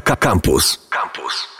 Campus. Campus.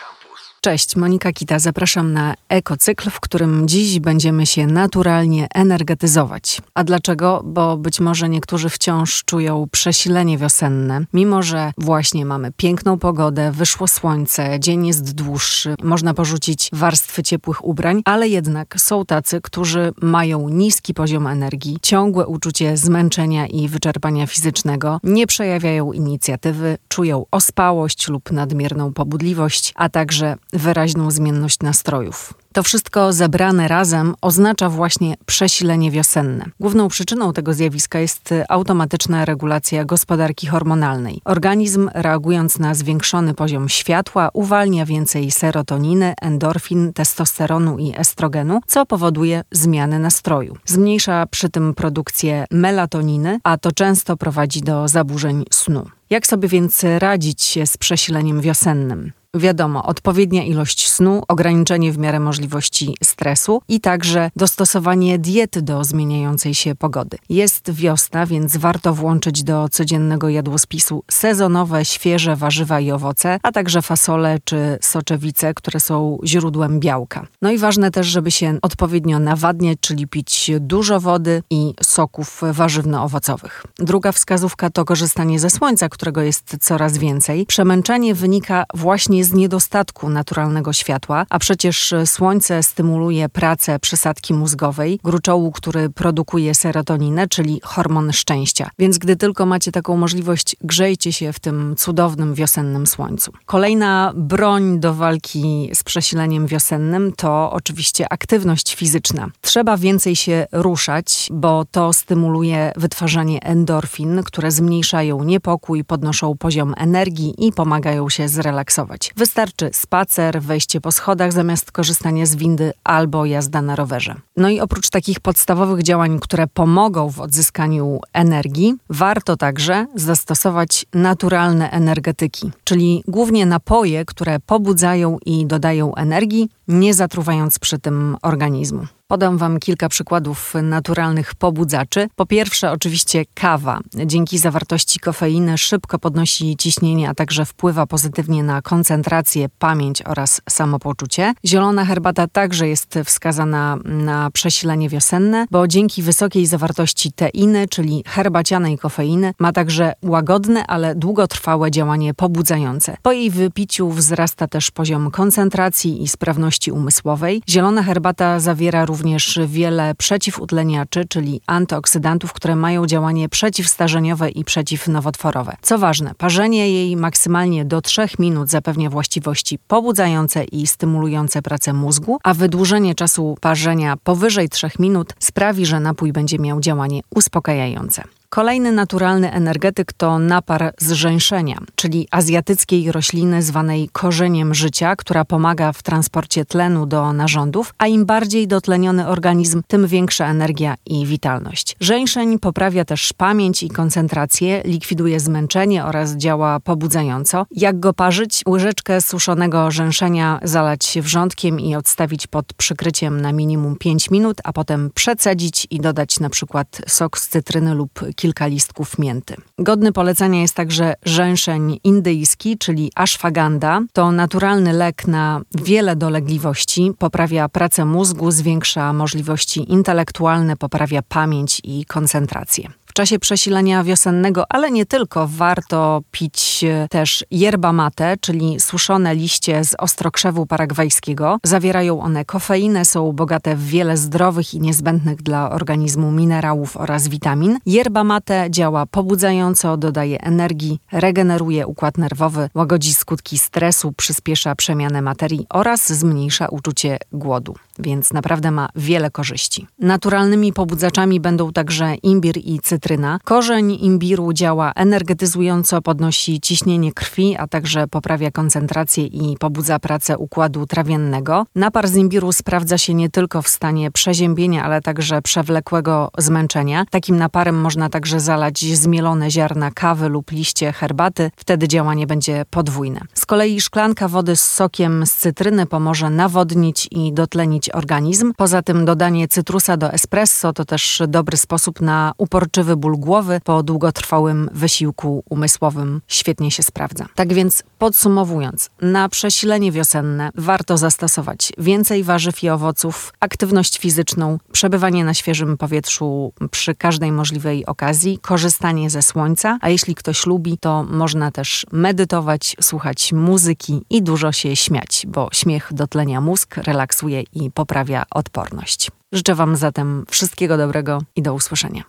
Cześć, Monika Kita. Zapraszam na ekocykl, w którym dziś będziemy się naturalnie energetyzować. A dlaczego? Bo być może niektórzy wciąż czują przesilenie wiosenne, mimo że właśnie mamy piękną pogodę, wyszło słońce, dzień jest dłuższy, można porzucić warstwy ciepłych ubrań, ale jednak są tacy, którzy mają niski poziom energii, ciągłe uczucie zmęczenia i wyczerpania fizycznego, nie przejawiają inicjatywy, czują ospałość lub nadmierną pobudliwość, a także wyraźną zmienność nastrojów. To wszystko zebrane razem oznacza właśnie przesilenie wiosenne. Główną przyczyną tego zjawiska jest automatyczna regulacja gospodarki hormonalnej. Organizm, reagując na zwiększony poziom światła, uwalnia więcej serotoniny, endorfin, testosteronu i estrogenu, co powoduje zmiany nastroju. Zmniejsza przy tym produkcję melatoniny, a to często prowadzi do zaburzeń snu. Jak sobie więc radzić z przesileniem wiosennym? Wiadomo, odpowiednia ilość snu, ograniczenie w miarę możliwości stresu i także dostosowanie diety do zmieniającej się pogody. Jest wiosna, więc warto włączyć do codziennego jadłospisu sezonowe, świeże warzywa i owoce, a także fasole czy soczewice, które są źródłem białka. No i ważne też, żeby się odpowiednio nawadniać, czyli pić dużo wody i soków warzywno-owocowych. Druga wskazówka to korzystanie ze słońca, którego jest coraz więcej. Przemęczenie wynika właśnie z niedostatku naturalnego światła, a przecież słońce stymuluje pracę przysadki mózgowej, gruczołu, który produkuje serotoninę, czyli hormon szczęścia. Więc gdy tylko macie taką możliwość, grzejcie się w tym cudownym wiosennym słońcu. Kolejna broń do walki z przesileniem wiosennym to oczywiście aktywność fizyczna. Trzeba więcej się ruszać, bo to stymuluje wytwarzanie endorfin, które zmniejszają niepokój, podnoszą poziom energii i pomagają się zrelaksować. Wystarczy spacer, wejście po schodach zamiast korzystania z windy albo jazda na rowerze. No i oprócz takich podstawowych działań, które pomogą w odzyskaniu energii, warto także zastosować naturalne energetyki, czyli głównie napoje, które pobudzają i dodają energii, nie zatruwając przy tym organizmu. Podam Wam kilka przykładów naturalnych pobudzaczy. Po pierwsze, oczywiście kawa. Dzięki zawartości kofeiny szybko podnosi ciśnienie, a także wpływa pozytywnie na koncentrację, pamięć oraz samopoczucie. Zielona herbata także jest wskazana na przesilenie wiosenne, bo dzięki wysokiej zawartości teiny, czyli herbacianej kofeiny, ma także łagodne, ale długotrwałe działanie pobudzające. Po jej wypiciu wzrasta też poziom koncentracji i sprawności umysłowej. Zielona herbata zawiera również wiele przeciwutleniaczy, czyli antyoksydantów, które mają działanie przeciwstarzeniowe i przeciwnowotworowe. Co ważne, parzenie jej maksymalnie do 3 minut zapewnia właściwości pobudzające i stymulujące pracę mózgu, a wydłużenie czasu parzenia powyżej 3 minut sprawi, że napój będzie miał działanie uspokajające. Kolejny naturalny energetyk to napar z żeńszenia, czyli azjatyckiej rośliny zwanej korzeniem życia, która pomaga w transporcie tlenu do narządów, a im bardziej dotleniony organizm, tym większa energia i witalność. Żeńszeń poprawia też pamięć i koncentrację, likwiduje zmęczenie oraz działa pobudzająco. Jak go parzyć? Łyżeczkę suszonego żeńszenia zalać wrzątkiem i odstawić pod przykryciem na minimum 5 minut, a potem przecedzić i dodać na przykład sok z cytryny lub kilka listków mięty. Godny polecenia jest także rzęszeń indyjski, czyli ashwagandha. To naturalny lek na wiele dolegliwości, poprawia pracę mózgu, zwiększa możliwości intelektualne, poprawia pamięć i koncentrację czasie przesilenia wiosennego, ale nie tylko, warto pić e, też yerba mate, czyli suszone liście z ostrokrzewu paragwajskiego. Zawierają one kofeinę, są bogate w wiele zdrowych i niezbędnych dla organizmu minerałów oraz witamin. Yerba mate działa pobudzająco, dodaje energii, regeneruje układ nerwowy, łagodzi skutki stresu, przyspiesza przemianę materii oraz zmniejsza uczucie głodu, więc naprawdę ma wiele korzyści. Naturalnymi pobudzaczami będą także imbir i cytryna. Korzeń imbiru działa energetyzująco, podnosi ciśnienie krwi, a także poprawia koncentrację i pobudza pracę układu trawiennego. Napar z imbiru sprawdza się nie tylko w stanie przeziębienia, ale także przewlekłego zmęczenia. Takim naparem można także zalać zmielone ziarna kawy lub liście herbaty, wtedy działanie będzie podwójne. Z kolei szklanka wody z sokiem z cytryny pomoże nawodnić i dotlenić organizm. Poza tym dodanie cytrusa do espresso to też dobry sposób na uporczywy ból głowy po długotrwałym wysiłku umysłowym świetnie się sprawdza. Tak więc Podsumowując, na przesilenie wiosenne warto zastosować więcej warzyw i owoców, aktywność fizyczną, przebywanie na świeżym powietrzu przy każdej możliwej okazji, korzystanie ze słońca, a jeśli ktoś lubi, to można też medytować, słuchać muzyki i dużo się śmiać, bo śmiech dotlenia mózg, relaksuje i poprawia odporność. Życzę Wam zatem wszystkiego dobrego i do usłyszenia.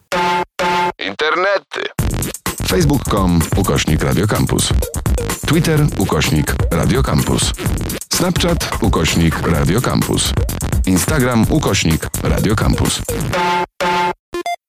Internety. Facebook.com ukośnik Radiocampus. Twitter ukośnik Radiocampus. Snapchat ukośnik Radiocampus. Instagram ukośnik Radiocampus.